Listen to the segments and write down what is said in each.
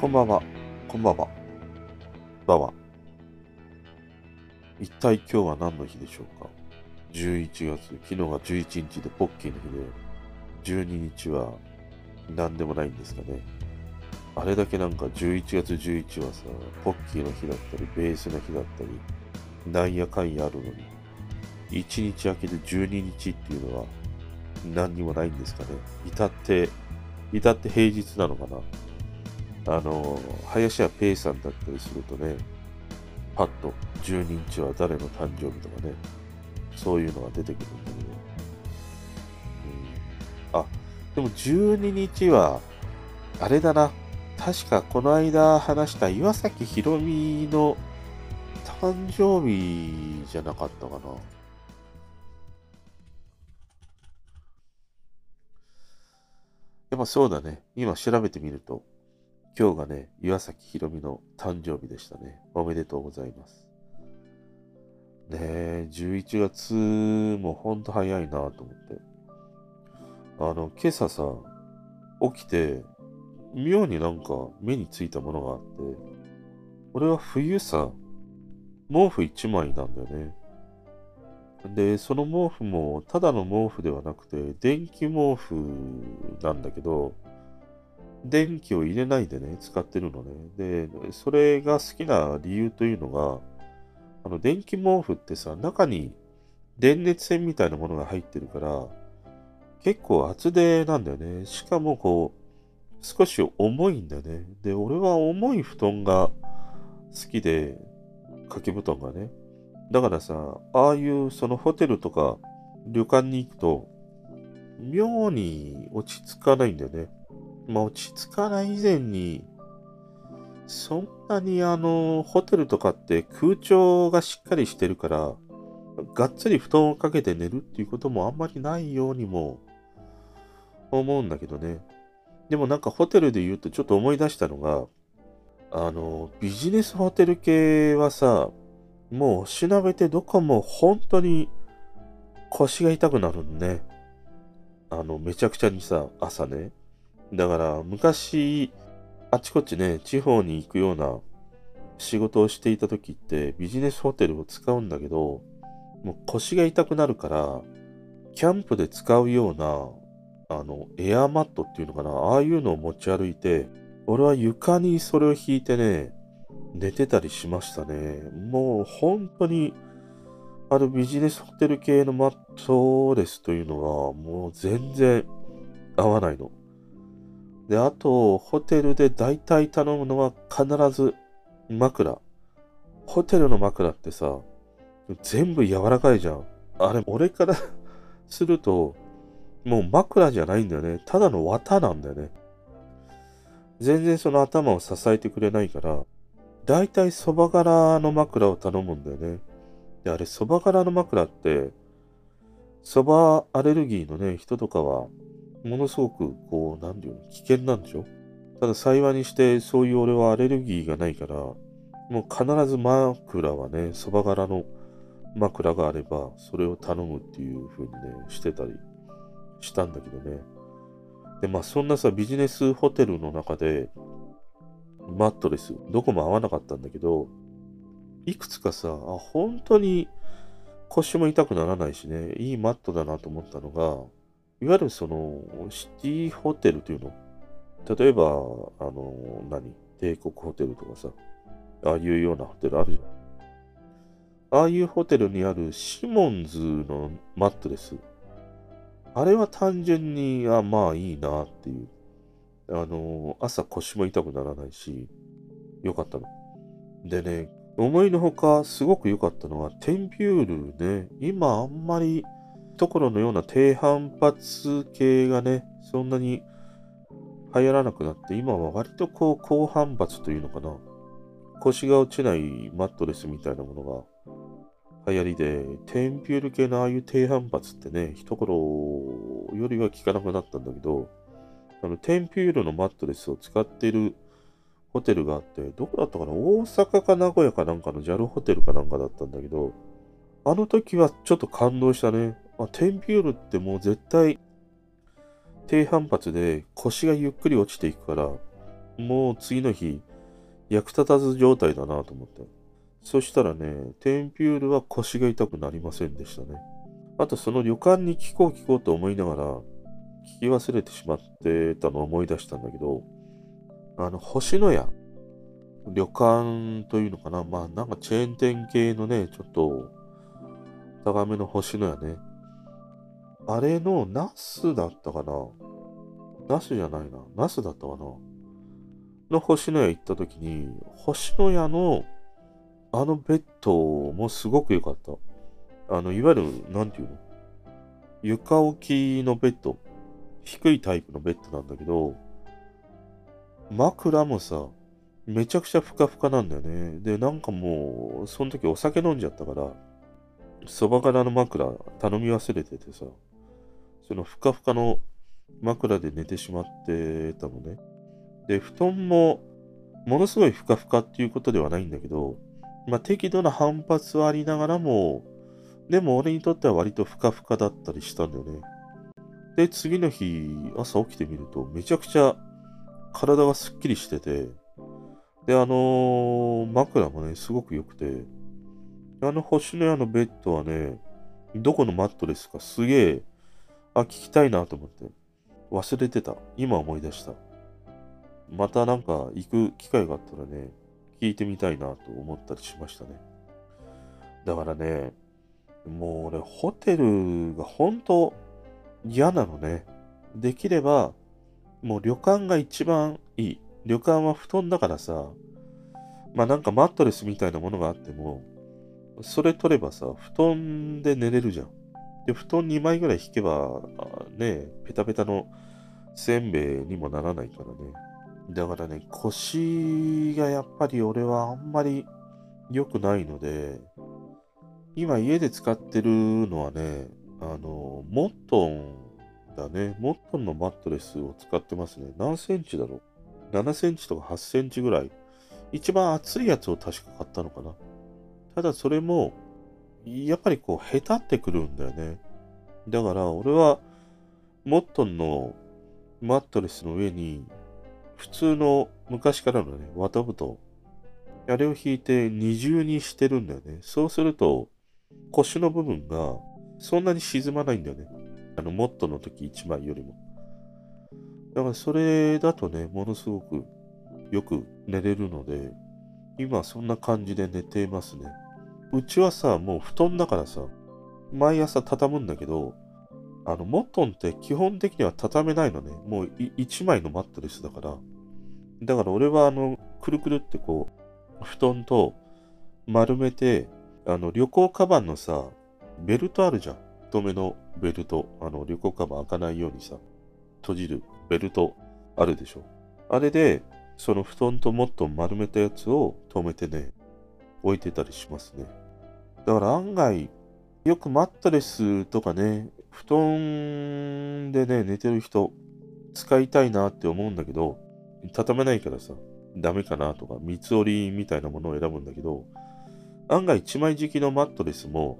こんばんは、こんばんは、こんばんは。一体今日は何の日でしょうか ?11 月、昨日が11日でポッキーの日で、12日は何でもないんですかね。あれだけなんか11月11はさ、ポッキーの日だったり、ベースの日だったり、なんやかんやあるのに、1日明けて12日っていうのは何にもないんですかね。至って、至って平日なのかなあの、林家ペイさんだったりするとね、パッと12日は誰の誕生日とかね、そういうのが出てくるんだけど。うん、あ、でも12日は、あれだな。確かこの間話した岩崎宏美の誕生日じゃなかったかな。やっぱそうだね。今調べてみると、今日がね、岩崎宏美の誕生日でしたね。おめでとうございます。ねえ、11月もほんと早いなと思って。あの、今朝さ、起きて、妙になんか目についたものがあって、俺は冬さ、毛布1枚なんだよね。で、その毛布もただの毛布ではなくて、電気毛布なんだけど、電気を入れないでね、使ってるのね。で、それが好きな理由というのが、あの、電気毛布ってさ、中に電熱線みたいなものが入ってるから、結構厚手なんだよね。しかもこう、少し重いんだよね。で、俺は重い布団が好きで、掛け布団がね。だからさ、ああいうそのホテルとか旅館に行くと、妙に落ち着かないんだよね。まあ、落ち着かない以前に、そんなにあの、ホテルとかって空調がしっかりしてるから、がっつり布団をかけて寝るっていうこともあんまりないようにも思うんだけどね。でもなんかホテルで言うとちょっと思い出したのが、あの、ビジネスホテル系はさ、もうおしなべてどこも本当に腰が痛くなるんね。あの、めちゃくちゃにさ、朝ね。だから昔、あちこちね、地方に行くような仕事をしていた時ってビジネスホテルを使うんだけど、もう腰が痛くなるから、キャンプで使うような、あの、エアマットっていうのかな、ああいうのを持ち歩いて、俺は床にそれを引いてね、寝てたりしましたね。もう本当に、あるビジネスホテル系のマットレスというのは、もう全然合わないの。で、あと、ホテルで大体頼むのは必ず枕。ホテルの枕ってさ、全部柔らかいじゃん。あれ、俺からすると、もう枕じゃないんだよね。ただの綿なんだよね。全然その頭を支えてくれないから、大体そば柄の枕を頼むんだよね。で、あれ、そば柄の枕って、そばアレルギーのね、人とかは、ものすごく、こう、なんていうの、危険なんでしょ？ただ幸いにして、そういう俺はアレルギーがないから、もう必ず枕はね、そば柄の枕があれば、それを頼むっていう風にね、してたりしたんだけどね。で、まあそんなさ、ビジネスホテルの中で、マットレス、どこも合わなかったんだけど、いくつかさ、あ、本当に腰も痛くならないしね、いいマットだなと思ったのが、いわゆるその、シティホテルというの。例えば、あの、何？帝国ホテルとかさ、ああいうようなホテルあるじゃん。ああいうホテルにあるシモンズのマットレス。あれは単純に、あ、まあいいなっていう。あの、朝腰も痛くならないし、よかったの。でね、思いのほかすごく良かったのは、テンピュールね、今あんまり、ところのような低反発系がね、そんなに流行らなくなって、今は割とこう高反発というのかな。腰が落ちないマットレスみたいなものが流行りで、テンピュール系のああいう低反発ってね、一頃よりは効かなくなったんだけど、あの、テンピュールのマットレスを使っているホテルがあって、どこだったかな？大阪か名古屋かなんかの JAL ホテルかなんかだったんだけど、あの時はちょっと感動したね。あ、テンピュールってもう絶対低反発で腰がゆっくり落ちていくから、もう次の日役立たず状態だなと思って。そしたらね、テンピュールは腰が痛くなりませんでしたね。あとその旅館に聞こう聞こうと思いながら、聞き忘れてしまってたのを思い出したんだけど、あの、星のや、旅館というのかな、まあなんかチェーン店系のね、ちょっと高めの星のやね。あれのナスだったかなナスじゃないな。ナスだったかなの星のや行った時に、星のやのあのベッドもすごく良かった。あの、いわゆる、なんていうの？床置きのベッド。低いタイプのベッドなんだけど、枕もさ、めちゃくちゃふかふかなんだよね。で、なんかもう、その時お酒飲んじゃったから、そばからの枕頼み忘れててさ、そのふかふかの枕で寝てしまってたのね。で、布団もものすごいふかふかっていうことではないんだけど、まあ適度な反発はありながらも、でも俺にとっては割とふかふかだったりしたんだよね。で、次の日、朝起きてみると、めちゃくちゃ体がすっきりしてて、で、あのー、枕もね、すごく良くて、あの星の屋のベッドはね、どこのマットレスかすげえ、あ、聞きたいなと思って。忘れてた。今思い出した。またなんか行く機会があったらね、聞いてみたいなと思ったりしましたね。だからね、もう俺、ホテルが本当嫌なのね。できれば、もう旅館が一番いい。旅館は布団だからさ、まあなんかマットレスみたいなものがあっても、それ取ればさ、布団で寝れるじゃん。で、布団2枚ぐらい引けば、ね、ペタペタのせんべいにもならないからね。だからね、腰がやっぱり俺はあんまり良くないので、今家で使ってるのはね、あの、モットンだね。モットンのマットレスを使ってますね。何センチだろう ?7 センチとか8センチぐらい。一番厚いやつを確か買ったのかな。ただそれも、やっぱりこう、へたってくるんだよね。だから俺は、モットンのマットレスの上に、普通の昔からのね、綿布団、あれを引いて二重にしてるんだよね。そうすると、腰の部分がそんなに沈まないんだよね。あの、モットの時1枚よりも。だからそれだとね、ものすごくよく寝れるので、今そんな感じで寝ていますね。うちはさ、もう布団だからさ、毎朝畳むんだけど、あの、モットンって基本的には畳めないのね。もう1枚のマットレスだから。だから俺はあの、くるくるってこう、布団と丸めて、あの、旅行カバンのさ、ベルトあるじゃん。太めのベルト。あの、旅行カバン開かないようにさ、閉じるベルトあるでしょ。あれで、その布団とモットン丸めたやつを止めてね、置いてたりしますね。だから案外、よくマットレスとかね、布団でね、寝てる人、使いたいなって思うんだけど、畳めないからさ、ダメかなとか、三つ折りみたいなものを選ぶんだけど、案外一枚敷きのマットレスも、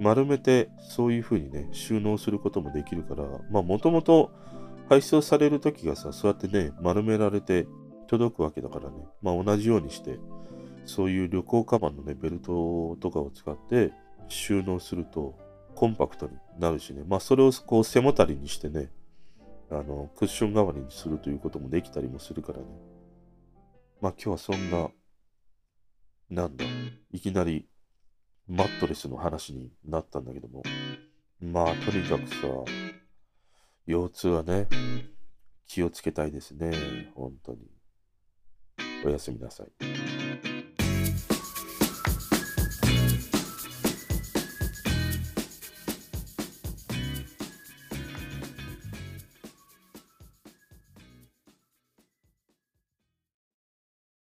丸めてそういう風にね、収納することもできるから、まあもともと配送される時がさ、そうやってね、丸められて届くわけだからね、まあ同じようにして、そういう旅行カバンのね、ベルトとかを使って収納するとコンパクトになるしね、まあそれをこう背もたりにしてね、あの、クッション代わりにするということもできたりもするからね。まあ今日はそんな、なんだ、いきなりマットレスの話になったんだけども、まあとにかくさ、腰痛はね、気をつけたいですね、本当に。おやすみなさい。